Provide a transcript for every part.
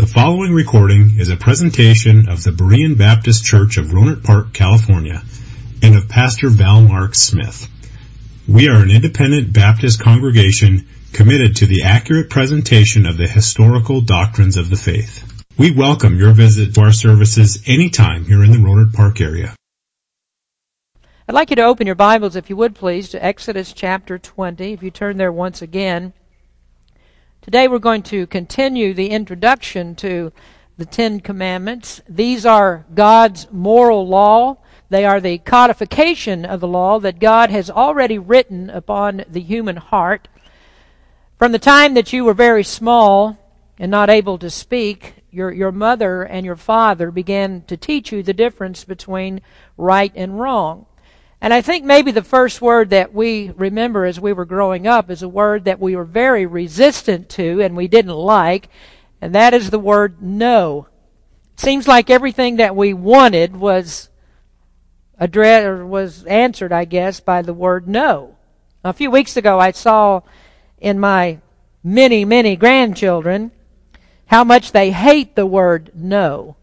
The following recording is a presentation of the Berean Baptist Church of Rohnert Park, California, and of Pastor Val Mark Smith. We are an independent Baptist congregation committed to the accurate presentation of the historical doctrines of the faith. We welcome your visit to our services anytime here in the Rohnert Park area. I'd like you to open your Bibles, if you would please, to Exodus chapter 20. If you turn there once again. Today we're going to continue the introduction to the Ten Commandments. These are God's moral law. They are the codification of the law that God has already written upon the human heart. From the time that you were very small and not able to speak, your, your mother and your father began to teach you the difference between right and wrong. And I think maybe the first word that we remember as we were growing up is a word that we were very resistant to and we didn't like, and that is the word no. Seems like everything that we wanted was addressed or was answered, I guess, by the word no. A few weeks ago I saw in my many, many grandchildren how much they hate the word no.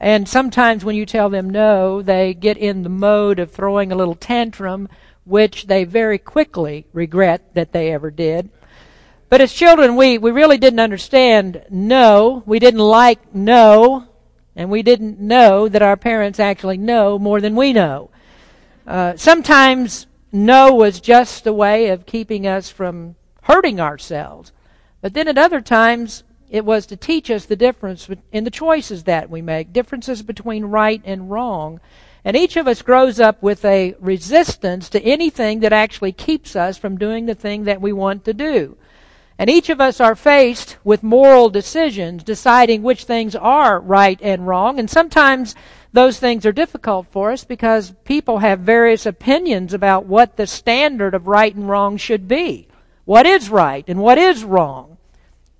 And sometimes when you tell them no, they get in the mode of throwing a little tantrum, which they very quickly regret that they ever did. But as children, we, we really didn't understand no. We didn't like no. And we didn't know that our parents actually know more than we know. Uh, sometimes no was just a way of keeping us from hurting ourselves. But then at other times, it was to teach us the difference in the choices that we make, differences between right and wrong. And each of us grows up with a resistance to anything that actually keeps us from doing the thing that we want to do. And each of us are faced with moral decisions, deciding which things are right and wrong. And sometimes those things are difficult for us because people have various opinions about what the standard of right and wrong should be. What is right and what is wrong?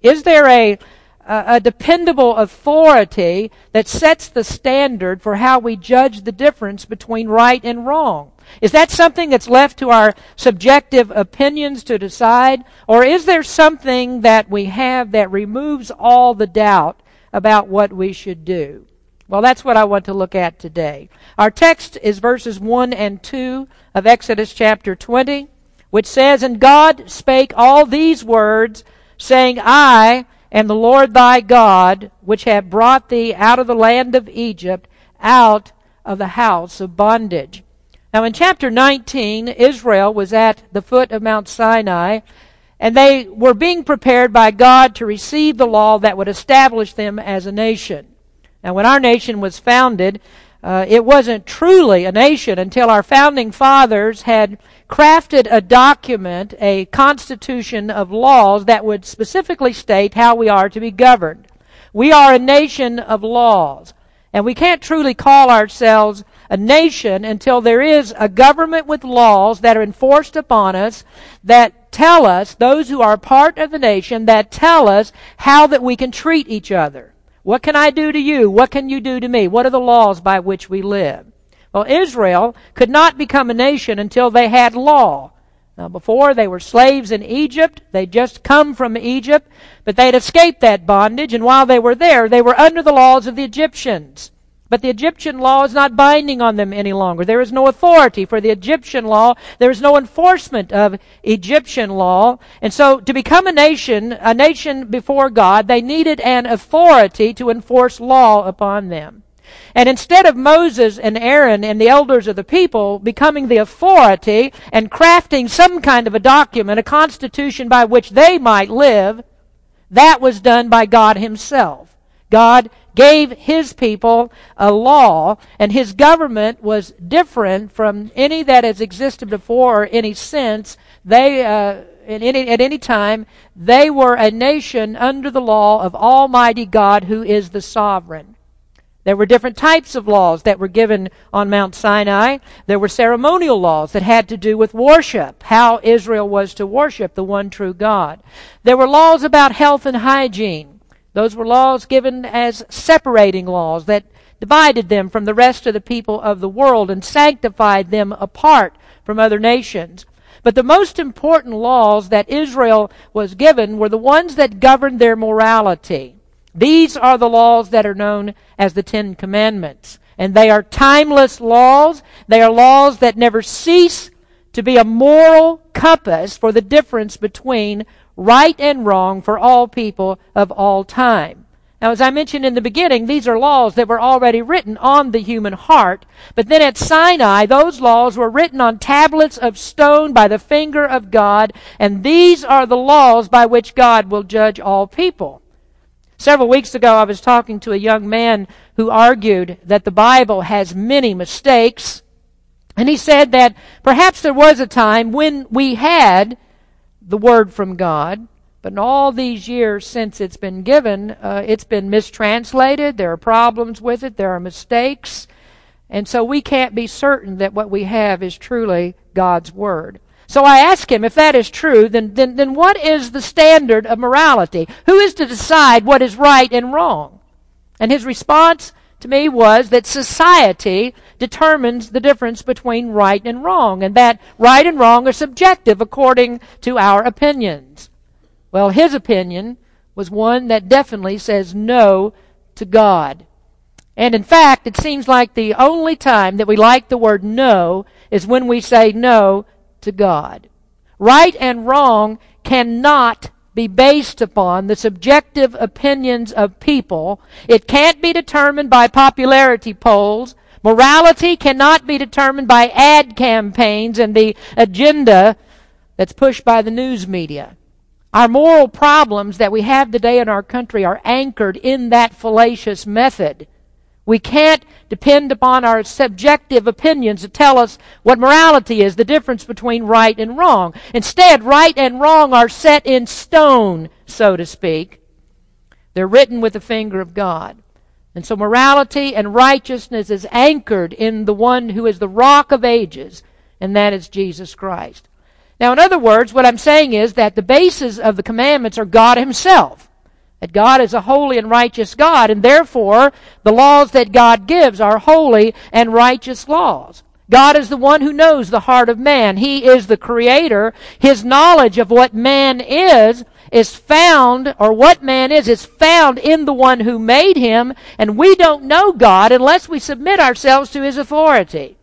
Is there a, a dependable authority that sets the standard for how we judge the difference between right and wrong? Is that something that's left to our subjective opinions to decide? Or is there something that we have that removes all the doubt about what we should do? Well, that's what I want to look at today. Our text is verses 1 and 2 of Exodus chapter 20, which says, And God spake all these words saying, I am the Lord thy God, which have brought thee out of the land of Egypt, out of the house of bondage. Now, in chapter 19, Israel was at the foot of Mount Sinai, and they were being prepared by God to receive the law that would establish them as a nation. Now, when our nation was founded, uh, it wasn't truly a nation until our founding fathers had crafted a document, a constitution of laws that would specifically state how we are to be governed. We are a nation of laws. And we can't truly call ourselves a nation until there is a government with laws that are enforced upon us that tell us, those who are part of the nation, that tell us how that we can treat each other. What can I do to you? What can you do to me? What are the laws by which we live? Well, Israel could not become a nation until they had law. Now, before they were slaves in Egypt, they'd just come from Egypt, but they'd escaped that bondage, and while they were there, they were under the laws of the Egyptians. But the Egyptian law is not binding on them any longer. There is no authority for the Egyptian law. There is no enforcement of Egyptian law. And so to become a nation, a nation before God, they needed an authority to enforce law upon them. And instead of Moses and Aaron and the elders of the people becoming the authority and crafting some kind of a document, a constitution by which they might live, that was done by God Himself. God gave His people a law, and His government was different from any that has existed before or any since. They, uh, any, at any time, they were a nation under the law of Almighty God who is the sovereign. There were different types of laws that were given on Mount Sinai. There were ceremonial laws that had to do with worship, how Israel was to worship the one true God. There were laws about health and hygiene. Those were laws given as separating laws that divided them from the rest of the people of the world and sanctified them apart from other nations. But the most important laws that Israel was given were the ones that governed their morality. These are the laws that are known as the Ten Commandments. And they are timeless laws. They are laws that never cease to be a moral compass for the difference between right and wrong for all people of all time. Now, as I mentioned in the beginning, these are laws that were already written on the human heart. But then at Sinai, those laws were written on tablets of stone by the finger of God, and these are the laws by which God will judge all people. Several weeks ago, I was talking to a young man who argued that the Bible has many mistakes. And he said that perhaps there was a time when we had the Word from God, but in all these years since it's been given, uh, it's been mistranslated. There are problems with it. There are mistakes. And so we can't be certain that what we have is truly God's Word. So I ask him, if that is true, then, then, then what is the standard of morality? Who is to decide what is right and wrong? And his response to me was that society determines the difference between right and wrong, and that right and wrong are subjective according to our opinions. Well, his opinion was one that definitely says no to God. And in fact, it seems like the only time that we like the word no is when we say no to God. Right and wrong cannot be based upon the subjective opinions of people. It can't be determined by popularity polls. Morality cannot be determined by ad campaigns and the agenda that's pushed by the news media. Our moral problems that we have today in our country are anchored in that fallacious method. We can't depend upon our subjective opinions to tell us what morality is, the difference between right and wrong. Instead, right and wrong are set in stone, so to speak. They're written with the finger of God. And so morality and righteousness is anchored in the one who is the rock of ages, and that is Jesus Christ. Now, in other words, what I'm saying is that the basis of the commandments are God Himself. That God is a holy and righteous God, and therefore the laws that God gives are holy and righteous laws. God is the one who knows the heart of man. He is the creator. His knowledge of what man is is found, or what man is, is found in the one who made him, and we don't know God unless we submit ourselves to his authority.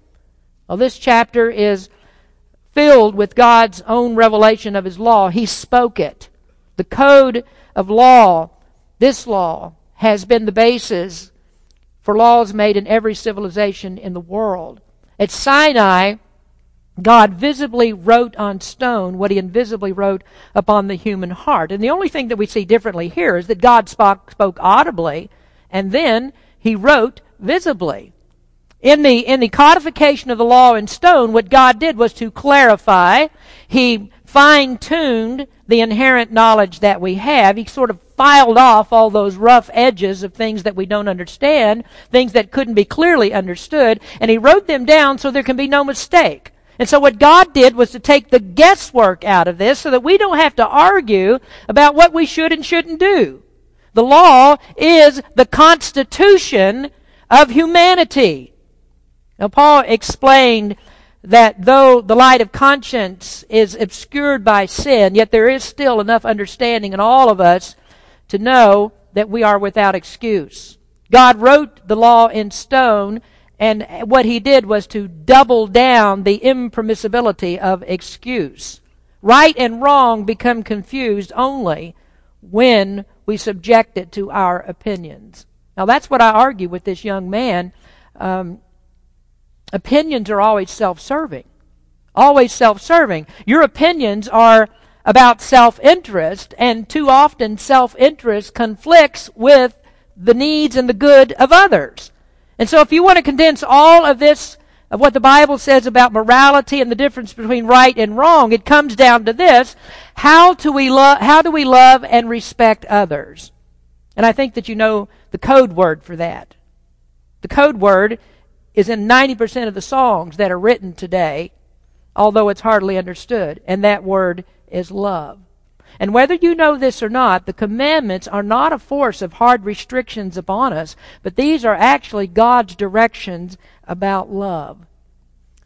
Well, this chapter is filled with God's own revelation of his law. He spoke it. The code of law, this law, has been the basis for laws made in every civilization in the world. At Sinai, God visibly wrote on stone what he invisibly wrote upon the human heart. And the only thing that we see differently here is that God spoke, spoke audibly and then he wrote visibly. In the, in the codification of the law in stone, what God did was to clarify. He fine tuned the inherent knowledge that we have. He sort of filed off all those rough edges of things that we don't understand, things that couldn't be clearly understood, and he wrote them down so there can be no mistake. And so what God did was to take the guesswork out of this so that we don't have to argue about what we should and shouldn't do. The law is the constitution of humanity. Now Paul explained that though the light of conscience is obscured by sin, yet there is still enough understanding in all of us to know that we are without excuse. God wrote the law in stone, and what he did was to double down the impermissibility of excuse. Right and wrong become confused only when we subject it to our opinions. Now that's what I argue with this young man. Um, opinions are always self serving. Always self serving. Your opinions are about self interest, and too often self interest conflicts with the needs and the good of others. And so, if you want to condense all of this, of what the Bible says about morality and the difference between right and wrong, it comes down to this how do we, lo- how do we love and respect others? And I think that you know the code word for that. The code word is in 90% of the songs that are written today, although it's hardly understood. And that word is love. And whether you know this or not, the commandments are not a force of hard restrictions upon us, but these are actually God's directions about love.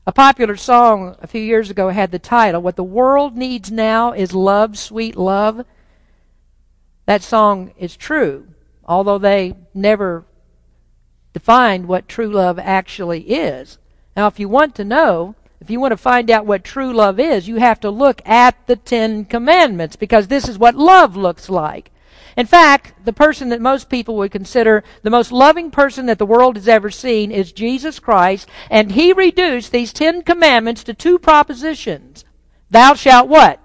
A popular song a few years ago had the title, What the World Needs Now is Love, Sweet Love. That song is true although they never defined what true love actually is. Now, if you want to know, if you want to find out what true love is, you have to look at the Ten Commandments because this is what love looks like. In fact, the person that most people would consider the most loving person that the world has ever seen is Jesus Christ, and he reduced these Ten Commandments to two propositions. Thou shalt what?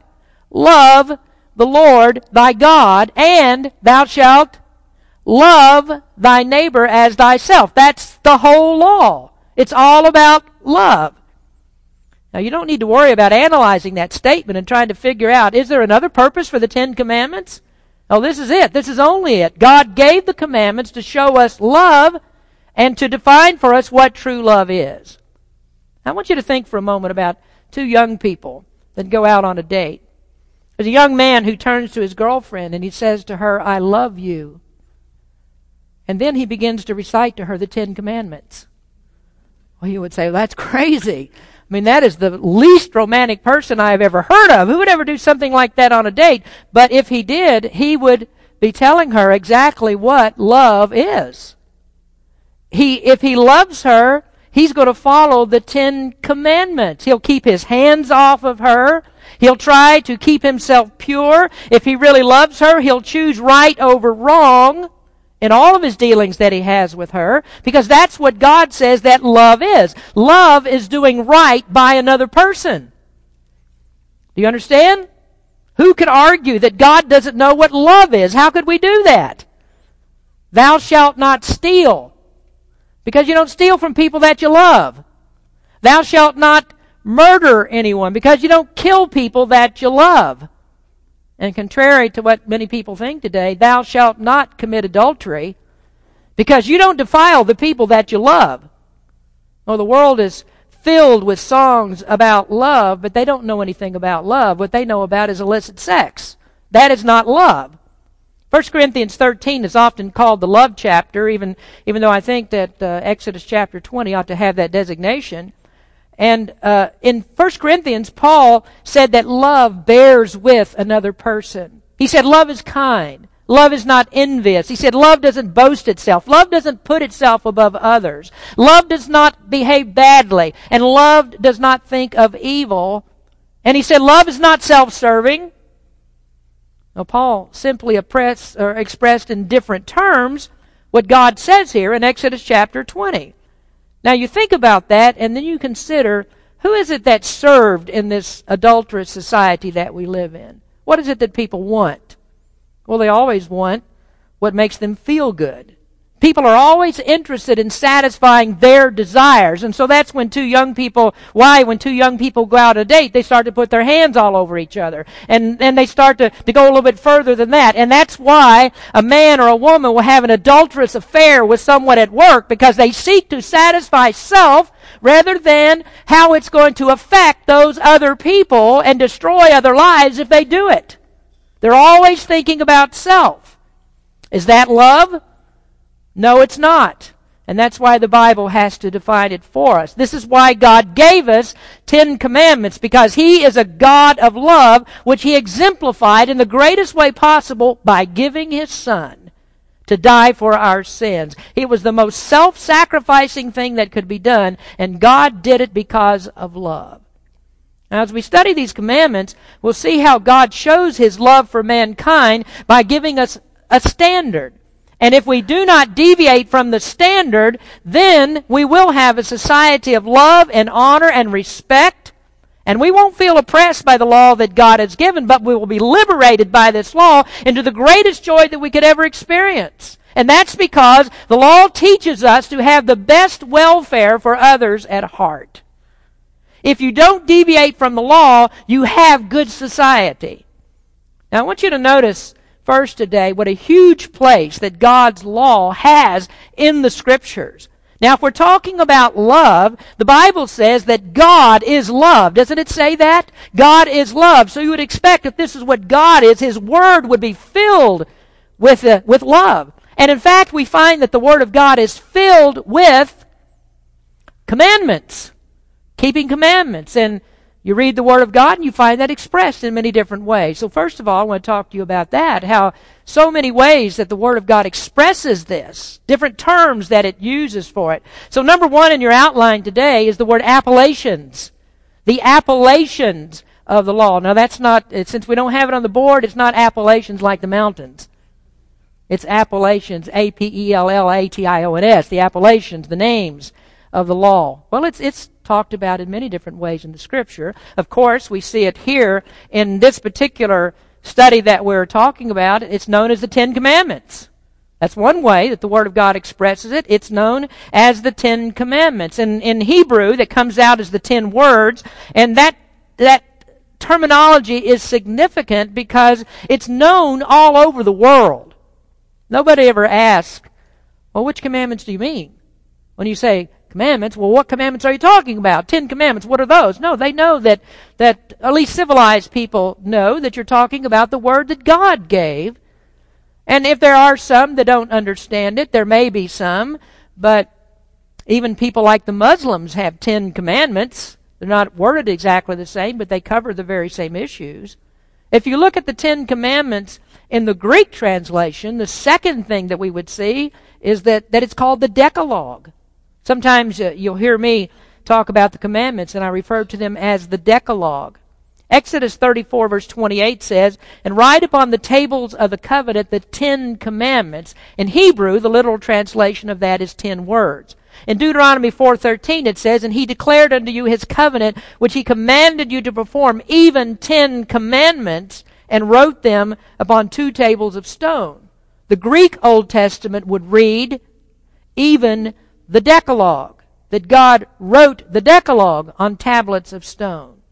Love the Lord thy God, and thou shalt love thy neighbor as thyself. That's the whole law. It's all about love. Now, you don't need to worry about analyzing that statement and trying to figure out is there another purpose for the Ten Commandments? Oh, this is it. This is only it. God gave the commandments to show us love and to define for us what true love is. I want you to think for a moment about two young people that go out on a date. There's a young man who turns to his girlfriend and he says to her, I love you. And then he begins to recite to her the Ten Commandments. Well, you would say, well, that's crazy. I mean, that is the least romantic person I have ever heard of. Who would ever do something like that on a date? But if he did, he would be telling her exactly what love is. He, if he loves her, he's going to follow the Ten Commandments. He'll keep his hands off of her. He'll try to keep himself pure. If he really loves her, he'll choose right over wrong in all of his dealings that he has with her because that's what God says that love is. Love is doing right by another person. Do you understand? Who could argue that God doesn't know what love is? How could we do that? Thou shalt not steal because you don't steal from people that you love. Thou shalt not murder anyone because you don't kill people that you love. And contrary to what many people think today, thou shalt not commit adultery because you don't defile the people that you love. Well, the world is filled with songs about love, but they don't know anything about love. What they know about is illicit sex. That is not love. 1 Corinthians 13 is often called the love chapter, even, even though I think that uh, Exodus chapter 20 ought to have that designation. And uh, in 1 Corinthians, Paul said that love bears with another person. He said love is kind. Love is not envious. He said love doesn't boast itself. Love doesn't put itself above others. Love does not behave badly. And love does not think of evil. And he said love is not self-serving. Now, Paul simply expressed in different terms what God says here in Exodus chapter 20. Now you think about that and then you consider who is it that served in this adulterous society that we live in? What is it that people want? Well, they always want what makes them feel good. People are always interested in satisfying their desires. And so that's when two young people, why when two young people go out a date, they start to put their hands all over each other. And then they start to, to go a little bit further than that. And that's why a man or a woman will have an adulterous affair with someone at work because they seek to satisfy self rather than how it's going to affect those other people and destroy other lives if they do it. They're always thinking about self. Is that love? No, it's not. And that's why the Bible has to define it for us. This is why God gave us Ten Commandments, because He is a God of love, which He exemplified in the greatest way possible by giving His Son to die for our sins. It was the most self-sacrificing thing that could be done, and God did it because of love. Now, as we study these commandments, we'll see how God shows His love for mankind by giving us a standard. And if we do not deviate from the standard, then we will have a society of love and honor and respect. And we won't feel oppressed by the law that God has given, but we will be liberated by this law into the greatest joy that we could ever experience. And that's because the law teaches us to have the best welfare for others at heart. If you don't deviate from the law, you have good society. Now I want you to notice first today what a huge place that God's law has in the scriptures. Now, if we're talking about love, the Bible says that God is love. Doesn't it say that? God is love. So you would expect if this is what God is, His Word would be filled with, uh, with love. And in fact, we find that the Word of God is filled with commandments. Keeping commandments. And You read the Word of God and you find that expressed in many different ways. So first of all, I want to talk to you about that, how so many ways that the Word of God expresses this, different terms that it uses for it. So number one in your outline today is the word appellations. The appellations of the law. Now that's not, since we don't have it on the board, it's not appellations like the mountains. It's appellations, A-P-E-L-L-A-T-I-O-N-S, the appellations, the names of the law. Well, it's, it's talked about in many different ways in the scripture. Of course, we see it here in this particular study that we're talking about. It's known as the Ten Commandments. That's one way that the Word of God expresses it. It's known as the Ten Commandments. And in Hebrew, that comes out as the Ten Words. And that, that terminology is significant because it's known all over the world. Nobody ever asks, well, which commandments do you mean? When you say commandments. Well, what commandments are you talking about? Ten commandments. What are those? No, they know that, that at least civilized people know that you're talking about the word that God gave. And if there are some that don't understand it, there may be some, but even people like the Muslims have ten commandments. They're not worded exactly the same, but they cover the very same issues. If you look at the Ten Commandments in the Greek translation, the second thing that we would see is that, that it's called the Decalogue. Sometimes uh, you'll hear me talk about the commandments, and I refer to them as the Decalogue. Exodus 34 verse 28 says, And write upon the tables of the covenant the Ten Commandments. In Hebrew, the literal translation of that is ten words. In Deuteronomy 4:13 it says, "And he declared unto you his covenant which he commanded you to perform, even 10 commandments, and wrote them upon two tables of stone." The Greek Old Testament would read, "Even the Decalogue, that God wrote the Decalogue on tablets of stone.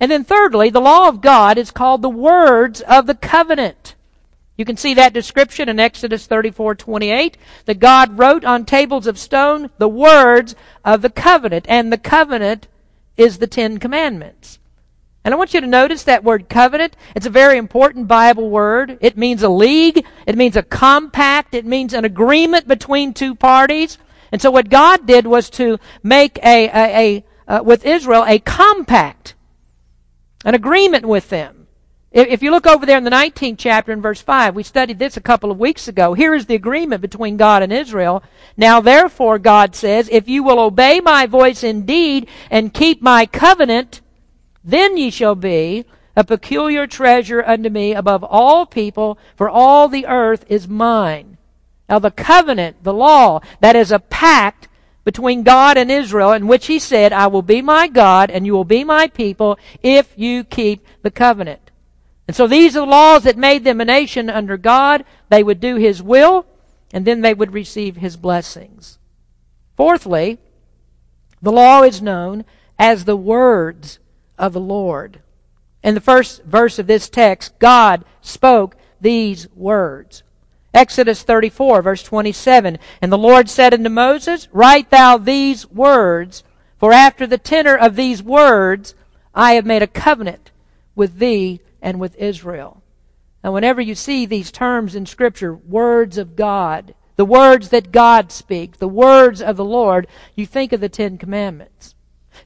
And then thirdly, the law of God is called the words of the covenant. You can see that description in Exodus 34:28 that God wrote on tables of stone the words of the covenant and the covenant is the 10 commandments. And I want you to notice that word covenant. It's a very important Bible word. It means a league. It means a compact. It means an agreement between two parties. And so what God did was to make a, a, a uh, with Israel a compact, an agreement with them. If you look over there in the 19th chapter in verse 5, we studied this a couple of weeks ago. Here is the agreement between God and Israel. Now therefore, God says, if you will obey my voice indeed and keep my covenant, then ye shall be a peculiar treasure unto me above all people, for all the earth is mine. Now the covenant, the law, that is a pact between God and Israel in which he said, I will be my God and you will be my people if you keep the covenant. And so these are the laws that made them a nation under God. They would do his will and then they would receive his blessings. Fourthly, the law is known as the words of the Lord. In the first verse of this text, God spoke these words. Exodus 34 verse 27. And the Lord said unto Moses, Write thou these words, for after the tenor of these words I have made a covenant with thee and with Israel. Now whenever you see these terms in scripture, words of God, the words that God speaks, the words of the Lord, you think of the Ten Commandments.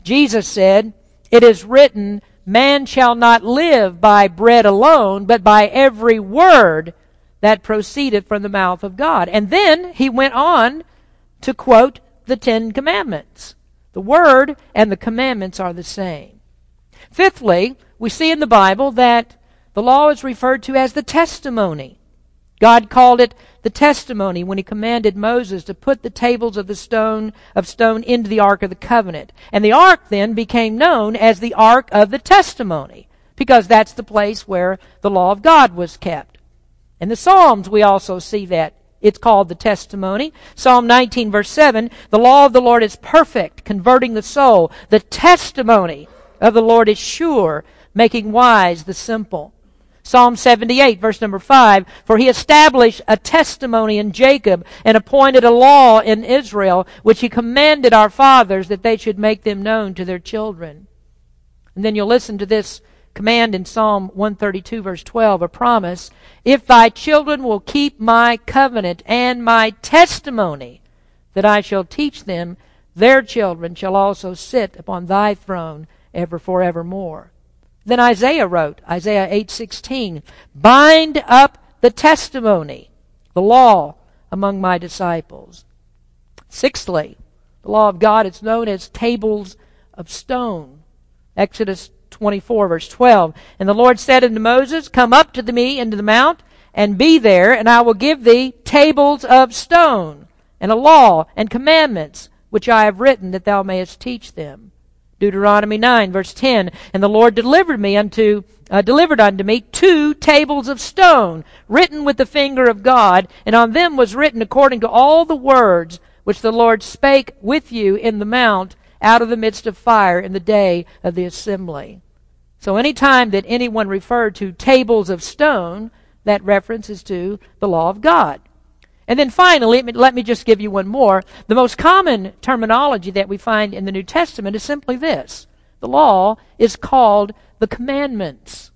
Jesus said, It is written, Man shall not live by bread alone, but by every word that proceeded from the mouth of God. And then he went on to quote the Ten Commandments. The Word and the commandments are the same. Fifthly, we see in the Bible that the law is referred to as the testimony. God called it the testimony when he commanded Moses to put the tables of the stone of stone into the ark of the covenant. And the ark then became known as the ark of the testimony because that's the place where the law of God was kept. In the Psalms, we also see that. It's called the testimony. Psalm 19 verse 7, the law of the Lord is perfect, converting the soul. The testimony of the Lord is sure, making wise the simple. Psalm 78 verse number 5, for he established a testimony in Jacob and appointed a law in Israel, which he commanded our fathers that they should make them known to their children. And then you'll listen to this command in Psalm 132 verse 12, a promise, if thy children will keep my covenant and my testimony that I shall teach them, their children shall also sit upon thy throne ever forevermore. Then Isaiah wrote, Isaiah 8:16, "Bind up the testimony, the law among my disciples." Sixthly, the law of God is known as tables of stone. Exodus 24 verse 12. And the Lord said unto Moses, Come up to me into the mount, and be there, and I will give thee tables of stone, and a law, and commandments, which I have written, that thou mayest teach them. Deuteronomy 9 verse 10, And the Lord delivered me unto, uh, delivered unto me two tables of stone, written with the finger of God, and on them was written according to all the words which the Lord spake with you in the mount out of the midst of fire in the day of the assembly. So any time that anyone referred to tables of stone, that reference is to the law of God. And then finally, let me just give you one more. The most common terminology that we find in the New Testament is simply this. The law is called the commandments.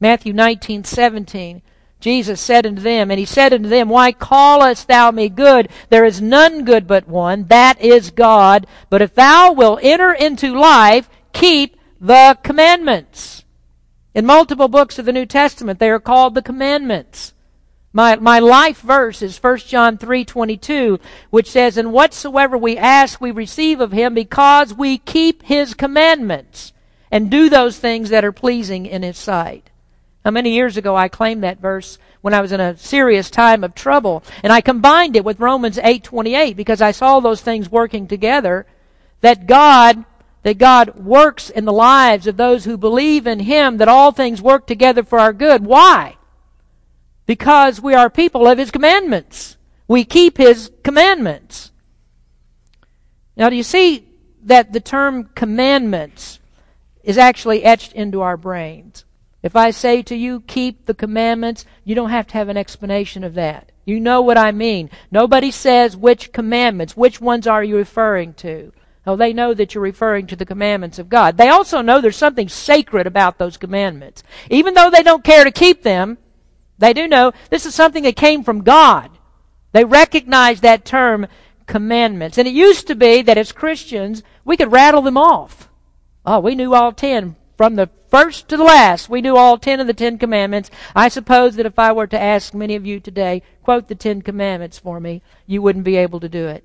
Matthew 19, 17. Jesus said unto them, and he said unto them, Why callest thou me good? There is none good but one, that is God. But if thou wilt enter into life, keep the commandments. In multiple books of the New Testament, they are called the commandments. My, my life verse is 1 John 3:22, which says, "And whatsoever we ask, we receive of him because we keep his commandments and do those things that are pleasing in his sight." Now, many years ago, I claimed that verse when I was in a serious time of trouble, and I combined it with Romans 8:28 because I saw those things working together. That God that God works in the lives of those who believe in Him, that all things work together for our good. Why? because we are people of His commandments. We keep His commandments. Now, do you see that the term commandments is actually etched into our brains? If I say to you, keep the commandments, you don't have to have an explanation of that. You know what I mean. Nobody says which commandments, which ones are you referring to? Oh, they know that you're referring to the commandments of God. They also know there's something sacred about those commandments. Even though they don't care to keep them, they do know this is something that came from God. They recognize that term commandments. And it used to be that as Christians, we could rattle them off. Oh, we knew all ten. From the first to the last, we knew all ten of the Ten Commandments. I suppose that if I were to ask many of you today, quote the Ten Commandments for me, you wouldn't be able to do it.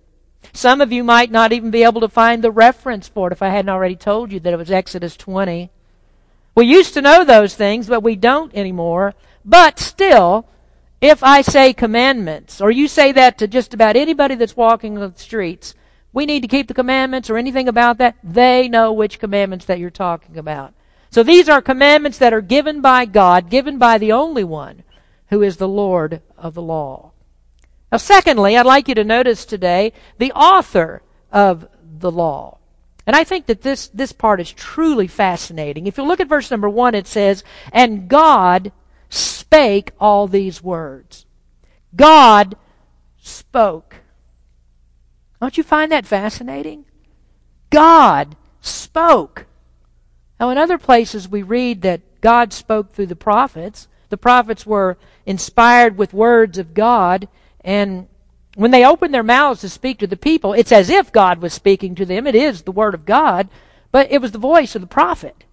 Some of you might not even be able to find the reference for it if I hadn't already told you that it was Exodus 20. We used to know those things, but we don't anymore. But still, if I say commandments, or you say that to just about anybody that's walking the streets, we need to keep the commandments or anything about that, they know which commandments that you're talking about. So these are commandments that are given by God, given by the only one who is the Lord of the law. Now, secondly, I'd like you to notice today the author of the law. And I think that this, this part is truly fascinating. If you look at verse number one, it says, And God spake all these words. God spoke. Don't you find that fascinating? God spoke. Now, in other places, we read that God spoke through the prophets. The prophets were inspired with words of God, and when they opened their mouths to speak to the people, it's as if God was speaking to them. It is the Word of God, but it was the voice of the prophet.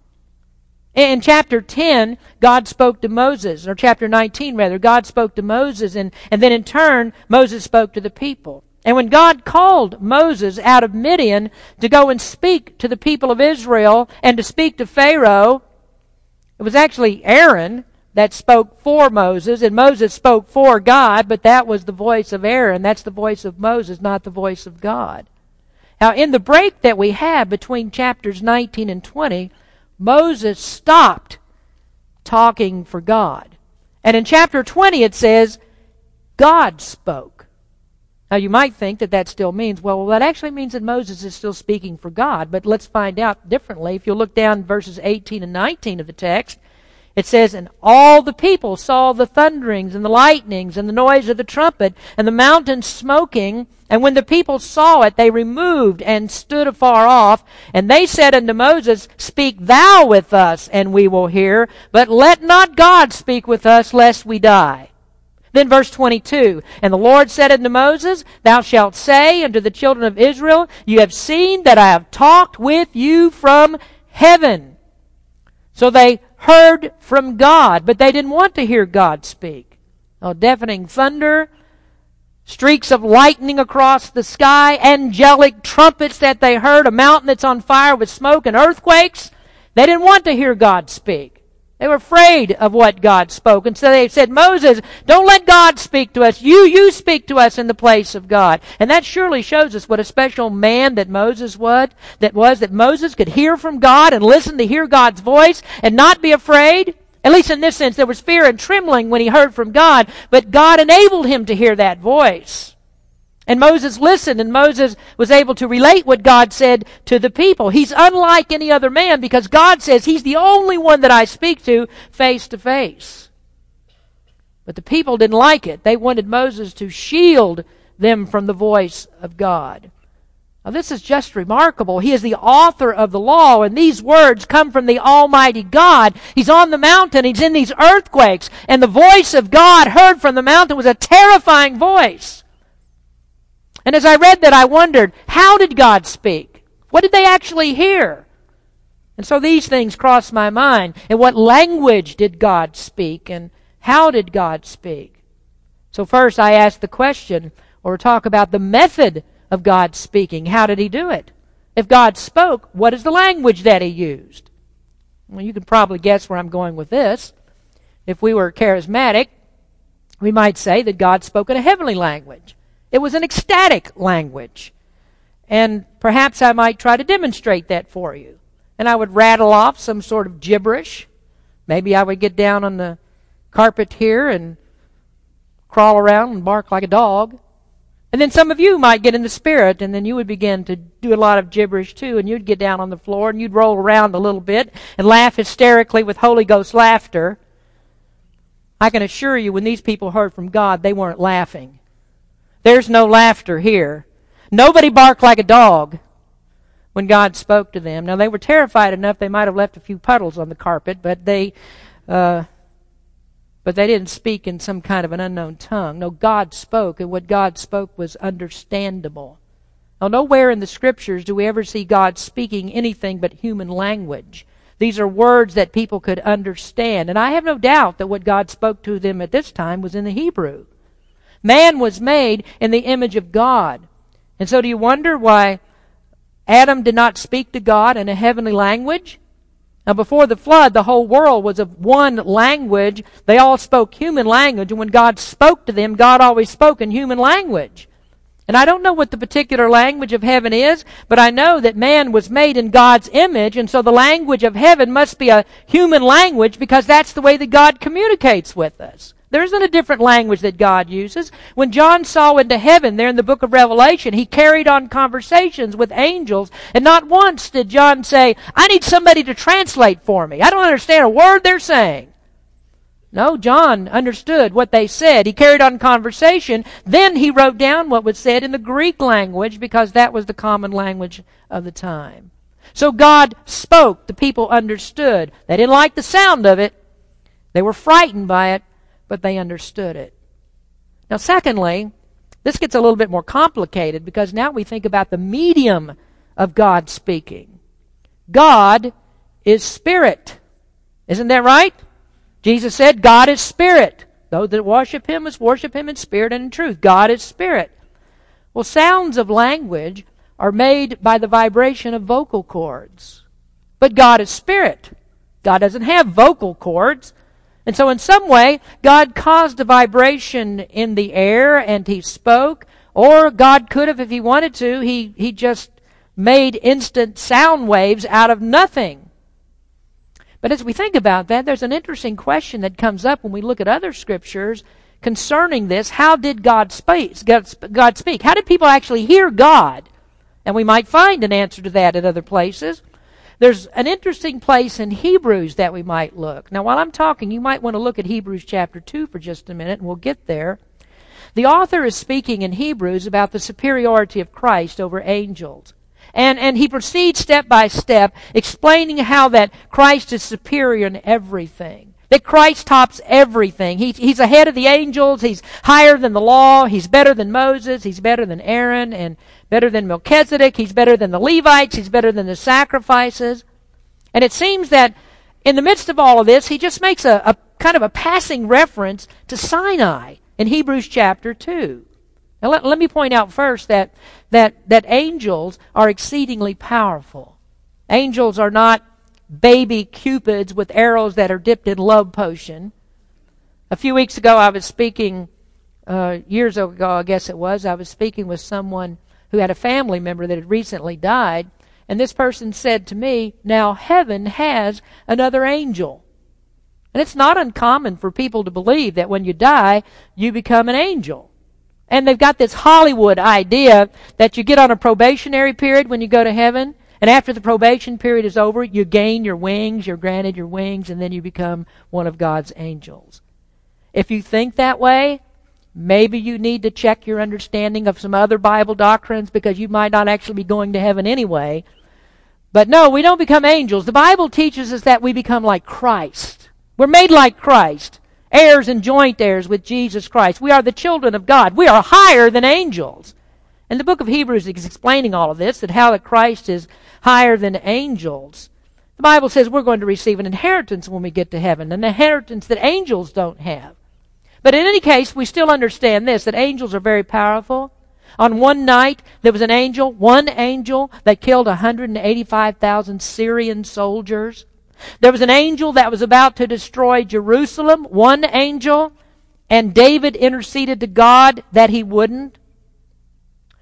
In chapter 10, God spoke to Moses, or chapter 19 rather, God spoke to Moses, and, and then in turn, Moses spoke to the people. And when God called Moses out of Midian to go and speak to the people of Israel and to speak to Pharaoh, it was actually Aaron that spoke for Moses, and Moses spoke for God, but that was the voice of Aaron. That's the voice of Moses, not the voice of God. Now, in the break that we have between chapters 19 and 20, Moses stopped talking for God. And in chapter 20 it says, God spoke. Now you might think that that still means, well, well, that actually means that Moses is still speaking for God, but let's find out differently. If you look down verses 18 and 19 of the text, it says, And all the people saw the thunderings and the lightnings and the noise of the trumpet and the mountain smoking. And when the people saw it, they removed and stood afar off. And they said unto Moses, Speak thou with us, and we will hear. But let not God speak with us, lest we die. Then verse 22, And the Lord said unto Moses, Thou shalt say unto the children of Israel, You have seen that I have talked with you from heaven. So they heard from God, but they didn't want to hear God speak. Oh, deafening thunder, streaks of lightning across the sky, angelic trumpets that they heard, a mountain that's on fire with smoke and earthquakes. They didn't want to hear God speak. They were afraid of what God spoke. And so they said, Moses, don't let God speak to us. You, you speak to us in the place of God. And that surely shows us what a special man that Moses was, that was, that Moses could hear from God and listen to hear God's voice and not be afraid. At least in this sense, there was fear and trembling when he heard from God, but God enabled him to hear that voice. And Moses listened, and Moses was able to relate what God said to the people. He's unlike any other man because God says he's the only one that I speak to face to face. But the people didn't like it. They wanted Moses to shield them from the voice of God. Now, this is just remarkable. He is the author of the law, and these words come from the Almighty God. He's on the mountain, he's in these earthquakes, and the voice of God heard from the mountain was a terrifying voice. And as I read that, I wondered, how did God speak? What did they actually hear? And so these things crossed my mind. In what language did God speak? And how did God speak? So first I asked the question, or talk about the method of God speaking. How did he do it? If God spoke, what is the language that he used? Well, you can probably guess where I'm going with this. If we were charismatic, we might say that God spoke in a heavenly language. It was an ecstatic language. And perhaps I might try to demonstrate that for you. And I would rattle off some sort of gibberish. Maybe I would get down on the carpet here and crawl around and bark like a dog. And then some of you might get in the spirit, and then you would begin to do a lot of gibberish too, and you'd get down on the floor and you'd roll around a little bit and laugh hysterically with Holy Ghost laughter. I can assure you, when these people heard from God, they weren't laughing. There's no laughter here. Nobody barked like a dog when God spoke to them. Now they were terrified enough they might have left a few puddles on the carpet, but they uh, but they didn't speak in some kind of an unknown tongue. No, God spoke, and what God spoke was understandable. Now, nowhere in the scriptures do we ever see God speaking anything but human language. These are words that people could understand. And I have no doubt that what God spoke to them at this time was in the Hebrew. Man was made in the image of God. And so do you wonder why Adam did not speak to God in a heavenly language? Now, before the flood, the whole world was of one language. They all spoke human language, and when God spoke to them, God always spoke in human language. And I don't know what the particular language of heaven is, but I know that man was made in God's image, and so the language of heaven must be a human language because that's the way that God communicates with us. There isn't a different language that God uses. When John saw into heaven there in the book of Revelation, he carried on conversations with angels, and not once did John say, I need somebody to translate for me. I don't understand a word they're saying. No, John understood what they said. He carried on conversation. Then he wrote down what was said in the Greek language because that was the common language of the time. So God spoke. The people understood. They didn't like the sound of it. They were frightened by it, but they understood it. Now, secondly, this gets a little bit more complicated because now we think about the medium of God speaking. God is spirit. Isn't that right? Jesus said, God is spirit. Those that worship him must worship him in spirit and in truth. God is spirit. Well, sounds of language are made by the vibration of vocal cords. But God is spirit. God doesn't have vocal cords. And so, in some way, God caused a vibration in the air and he spoke, or God could have, if he wanted to, he, he just made instant sound waves out of nothing. But as we think about that, there's an interesting question that comes up when we look at other scriptures concerning this. How did God speak? God speak? How did people actually hear God? And we might find an answer to that at other places. There's an interesting place in Hebrews that we might look. Now, while I'm talking, you might want to look at Hebrews chapter 2 for just a minute, and we'll get there. The author is speaking in Hebrews about the superiority of Christ over angels. And, and he proceeds step by step, explaining how that Christ is superior in everything. That Christ tops everything. He, he's ahead of the angels. He's higher than the law. He's better than Moses. He's better than Aaron and better than Melchizedek. He's better than the Levites. He's better than the sacrifices. And it seems that in the midst of all of this, he just makes a, a kind of a passing reference to Sinai in Hebrews chapter 2. Now let, let me point out first that, that, that angels are exceedingly powerful. Angels are not baby cupids with arrows that are dipped in love potion. A few weeks ago, I was speaking, uh, years ago, I guess it was, I was speaking with someone who had a family member that had recently died, and this person said to me, Now heaven has another angel. And it's not uncommon for people to believe that when you die, you become an angel. And they've got this Hollywood idea that you get on a probationary period when you go to heaven, and after the probation period is over, you gain your wings, you're granted your wings, and then you become one of God's angels. If you think that way, maybe you need to check your understanding of some other Bible doctrines because you might not actually be going to heaven anyway. But no, we don't become angels. The Bible teaches us that we become like Christ. We're made like Christ, heirs and joint heirs with Jesus Christ. We are the children of God. We are higher than angels. And the book of Hebrews is explaining all of this, that how that Christ is higher than angels. The Bible says we're going to receive an inheritance when we get to heaven, an inheritance that angels don't have. But in any case, we still understand this, that angels are very powerful. On one night, there was an angel, one angel, that killed 185,000 Syrian soldiers. There was an angel that was about to destroy Jerusalem, one angel, and David interceded to God that he wouldn't.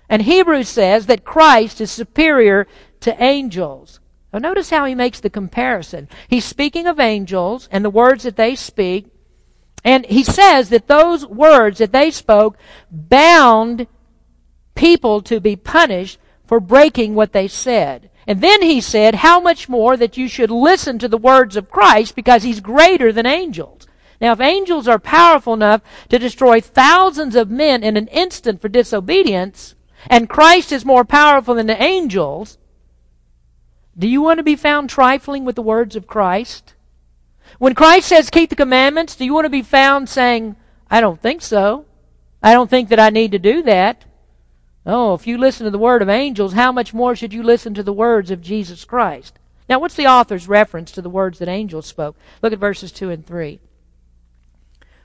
And Hebrews says that Christ is superior to angels. Now notice how he makes the comparison. He's speaking of angels and the words that they speak, and he says that those words that they spoke bound people to be punished for breaking what they said. And then he said, how much more that you should listen to the words of Christ because he's greater than angels. Now, if angels are powerful enough to destroy thousands of men in an instant for disobedience, and Christ is more powerful than the angels, do you want to be found trifling with the words of Christ? When Christ says keep the commandments, do you want to be found saying, I don't think so. I don't think that I need to do that. Oh, if you listen to the word of angels, how much more should you listen to the words of Jesus Christ? Now, what's the author's reference to the words that angels spoke? Look at verses 2 and 3.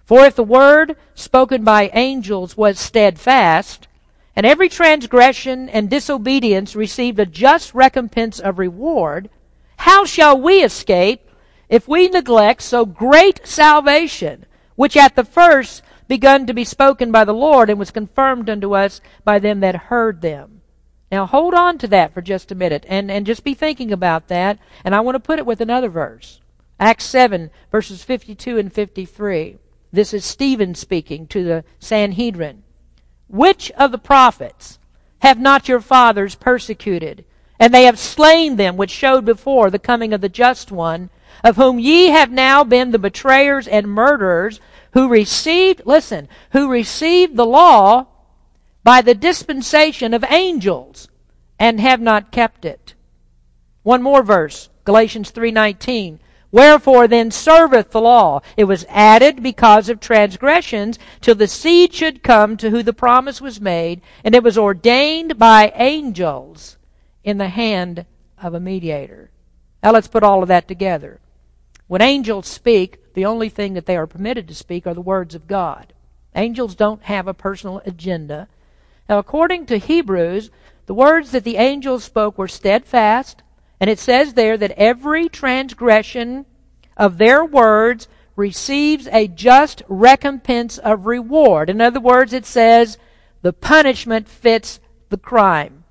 For if the word spoken by angels was steadfast, and every transgression and disobedience received a just recompense of reward, how shall we escape if we neglect so great salvation, which at the first begun to be spoken by the Lord and was confirmed unto us by them that heard them. Now hold on to that for just a minute and, and just be thinking about that. And I want to put it with another verse. Acts 7 verses 52 and 53. This is Stephen speaking to the Sanhedrin. Which of the prophets have not your fathers persecuted? And they have slain them which showed before the coming of the just one, of whom ye have now been the betrayers and murderers, who received, listen, who received the law by the dispensation of angels and have not kept it. One more verse, Galatians 3:19. Wherefore then serveth the law? It was added because of transgressions till the seed should come to who the promise was made, and it was ordained by angels in the hand of a mediator. Now let's put all of that together. When angels speak, the only thing that they are permitted to speak are the words of God. Angels don't have a personal agenda. Now, according to Hebrews, the words that the angels spoke were steadfast, and it says there that every transgression of their words receives a just recompense of reward. In other words, it says the punishment fits the crime.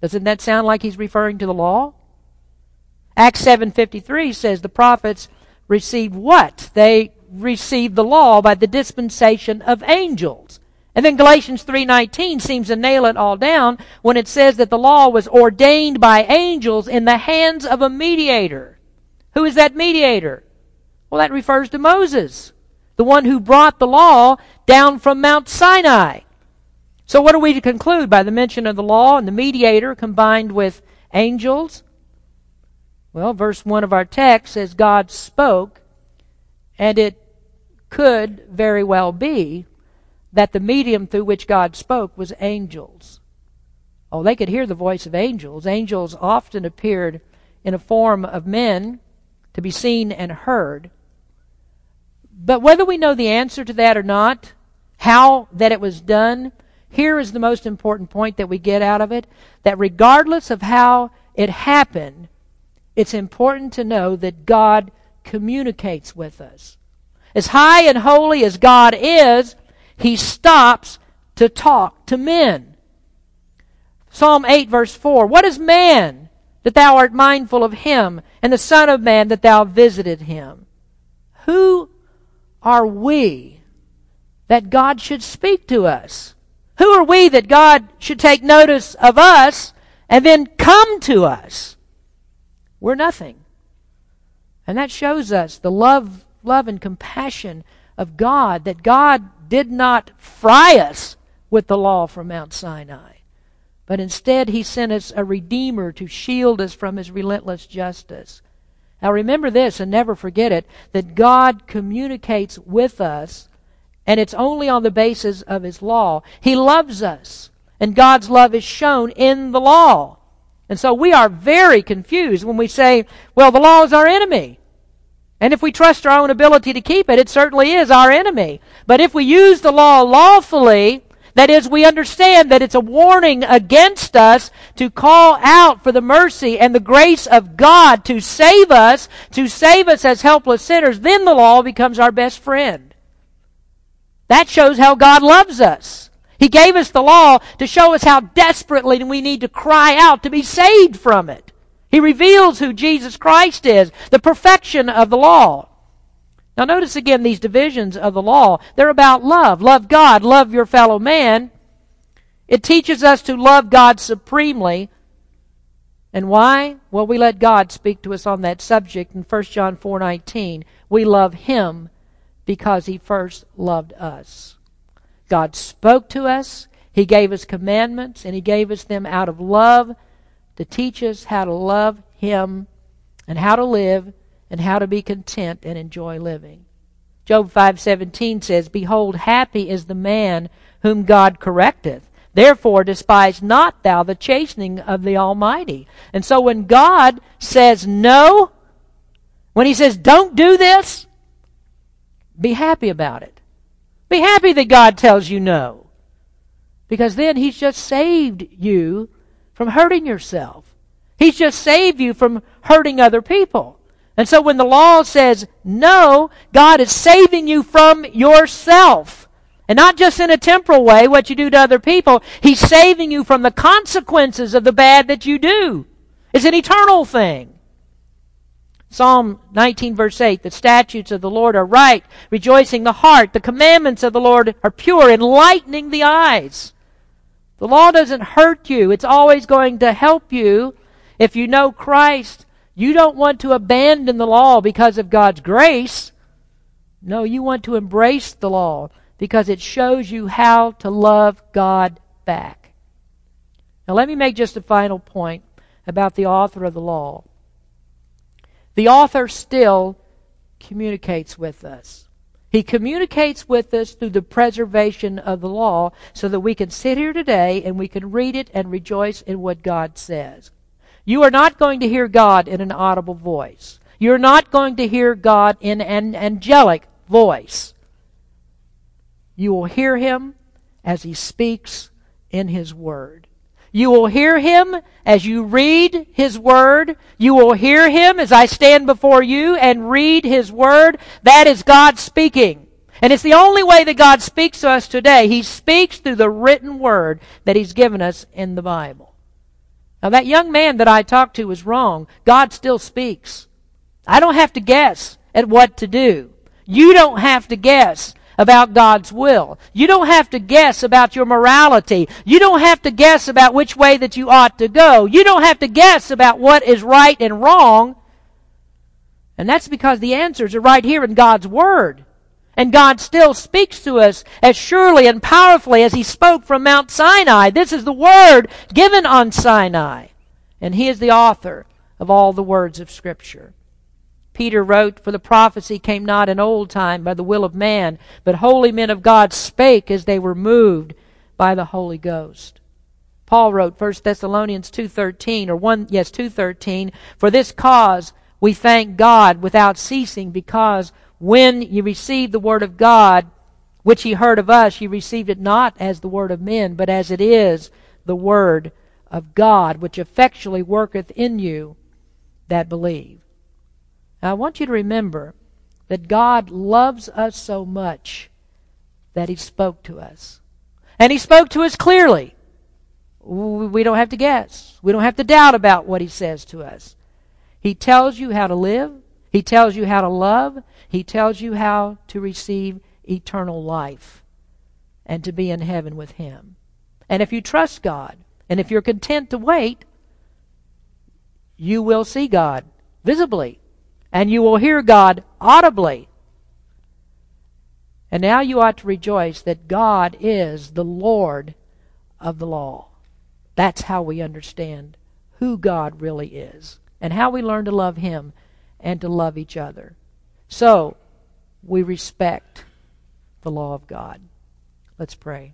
Doesn't that sound like he's referring to the law? Acts 7:53 says the prophets received what? They received the law by the dispensation of angels. And then Galatians 3:19 seems to nail it all down when it says that the law was ordained by angels in the hands of a mediator. Who is that mediator? Well, that refers to Moses, the one who brought the law down from Mount Sinai. So what are we to conclude by the mention of the law and the mediator combined with angels? Well, verse 1 of our text says God spoke, and it could very well be that the medium through which God spoke was angels. Oh, they could hear the voice of angels. Angels often appeared in a form of men to be seen and heard. But whether we know the answer to that or not, how that it was done, here is the most important point that we get out of it that regardless of how it happened, it's important to know that God communicates with us. As high and holy as God is, He stops to talk to men. Psalm 8, verse 4 What is man that thou art mindful of him, and the Son of Man that thou visited him? Who are we that God should speak to us? Who are we that God should take notice of us and then come to us? We're nothing. And that shows us the love, love and compassion of God, that God did not fry us with the law from Mount Sinai, but instead He sent us a Redeemer to shield us from His relentless justice. Now remember this and never forget it that God communicates with us, and it's only on the basis of His law. He loves us, and God's love is shown in the law. And so we are very confused when we say, well, the law is our enemy. And if we trust our own ability to keep it, it certainly is our enemy. But if we use the law lawfully, that is, we understand that it's a warning against us to call out for the mercy and the grace of God to save us, to save us as helpless sinners, then the law becomes our best friend. That shows how God loves us. He gave us the law to show us how desperately we need to cry out to be saved from it. He reveals who Jesus Christ is, the perfection of the law. Now notice again these divisions of the law. They're about love. Love God, love your fellow man. It teaches us to love God supremely. And why? Well, we let God speak to us on that subject in 1 John 4:19. We love him because he first loved us. God spoke to us. He gave us commandments, and He gave us them out of love to teach us how to love Him and how to live and how to be content and enjoy living. Job 5:17 says, "Behold, happy is the man whom God correcteth. Therefore despise not thou the chastening of the Almighty." And so when God says no, when he says don't do this, be happy about it. Be happy that God tells you no. Because then He's just saved you from hurting yourself. He's just saved you from hurting other people. And so when the law says no, God is saving you from yourself. And not just in a temporal way, what you do to other people. He's saving you from the consequences of the bad that you do. It's an eternal thing. Psalm 19 verse 8, the statutes of the Lord are right, rejoicing the heart. The commandments of the Lord are pure, enlightening the eyes. The law doesn't hurt you. It's always going to help you. If you know Christ, you don't want to abandon the law because of God's grace. No, you want to embrace the law because it shows you how to love God back. Now let me make just a final point about the author of the law the author still communicates with us. He communicates with us through the preservation of the law so that we can sit here today and we can read it and rejoice in what God says. You are not going to hear God in an audible voice. You're not going to hear God in an angelic voice. You will hear Him as He speaks in His Word. You will hear him as you read his word. You will hear him as I stand before you and read his word. That is God speaking. And it's the only way that God speaks to us today. He speaks through the written word that he's given us in the Bible. Now that young man that I talked to was wrong. God still speaks. I don't have to guess at what to do. You don't have to guess about God's will. You don't have to guess about your morality. You don't have to guess about which way that you ought to go. You don't have to guess about what is right and wrong. And that's because the answers are right here in God's Word. And God still speaks to us as surely and powerfully as He spoke from Mount Sinai. This is the Word given on Sinai. And He is the author of all the words of Scripture. Peter wrote, For the prophecy came not in old time by the will of man, but holy men of God spake as they were moved by the Holy Ghost. Paul wrote 1 Thessalonians 2:13 or 1 yes 2:13 for this cause we thank God without ceasing because when you received the word of God which ye heard of us ye received it not as the word of men but as it is the word of God which effectually worketh in you that believe. Now I want you to remember that God loves us so much that he spoke to us. And he spoke to us clearly. We don't have to guess. We don't have to doubt about what he says to us. He tells you how to live. He tells you how to love. He tells you how to receive eternal life and to be in heaven with him. And if you trust God, and if you're content to wait, you will see God visibly, and you will hear God audibly. And now you ought to rejoice that God is the Lord of the law. That's how we understand who God really is and how we learn to love Him and to love each other. So, we respect the law of God. Let's pray.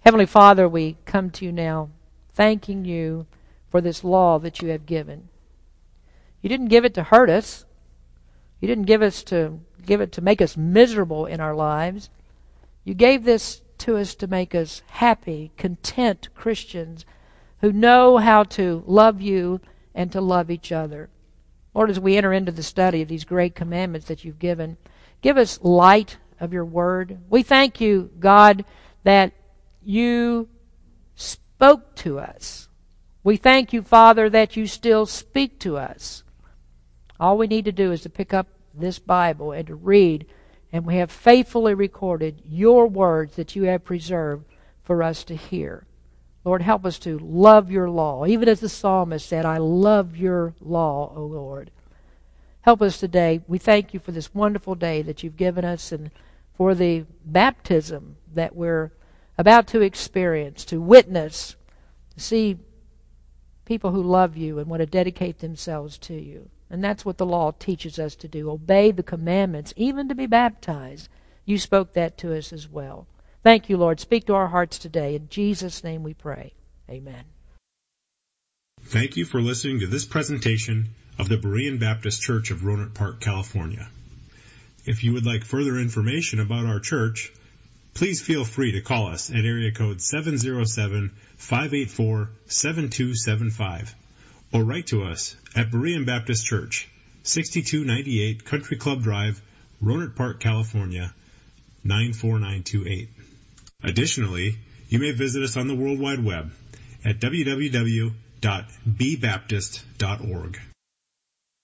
Heavenly Father, we come to you now thanking you for this law that you have given. You didn't give it to hurt us. You didn't give us to give it to make us miserable in our lives. You gave this to us to make us happy, content Christians who know how to love you and to love each other. Lord, as we enter into the study of these great commandments that you've given, give us light of your word. We thank you, God, that you spoke to us. We thank you, Father, that you still speak to us. All we need to do is to pick up this Bible and to read and we have faithfully recorded your words that you have preserved for us to hear. Lord, help us to love your law. Even as the psalmist said, I love your law, O Lord. Help us today. We thank you for this wonderful day that you've given us and for the baptism that we're about to experience, to witness, to see people who love you and want to dedicate themselves to you. And that's what the law teaches us to do obey the commandments, even to be baptized. You spoke that to us as well. Thank you, Lord. Speak to our hearts today. In Jesus' name we pray. Amen. Thank you for listening to this presentation of the Berean Baptist Church of Rohnert Park, California. If you would like further information about our church, please feel free to call us at area code 707-584-7275 or write to us at Berean Baptist Church, 6298 Country Club Drive, Rohnert Park, California, 94928. Additionally, you may visit us on the World Wide Web at www.bbaptist.org.